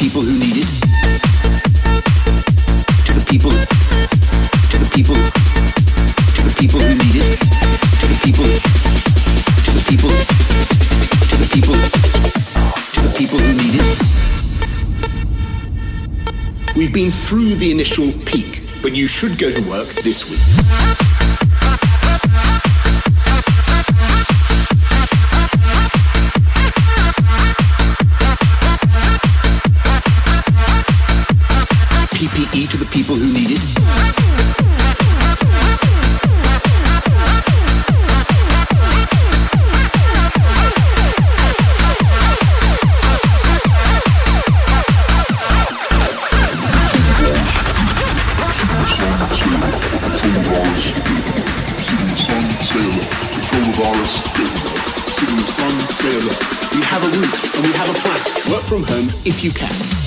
people who need it. To the people. To the people. To the people who need it. To the people. To the people. To the people. To the people who need it. We've been through the initial peak, but you should go to work this week. You can.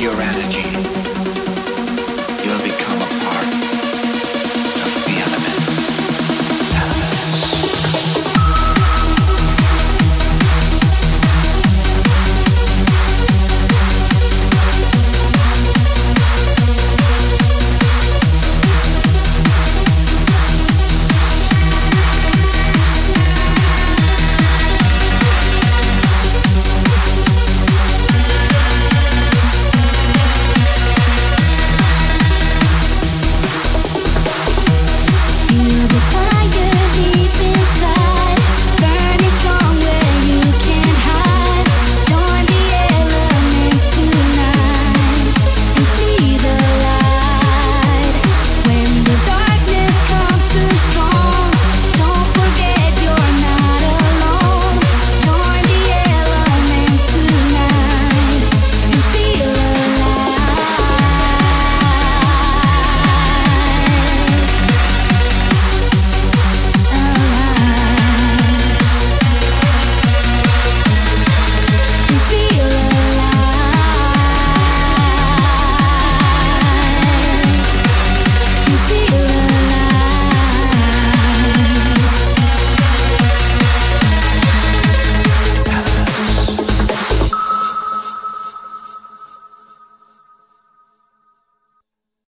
Your energy.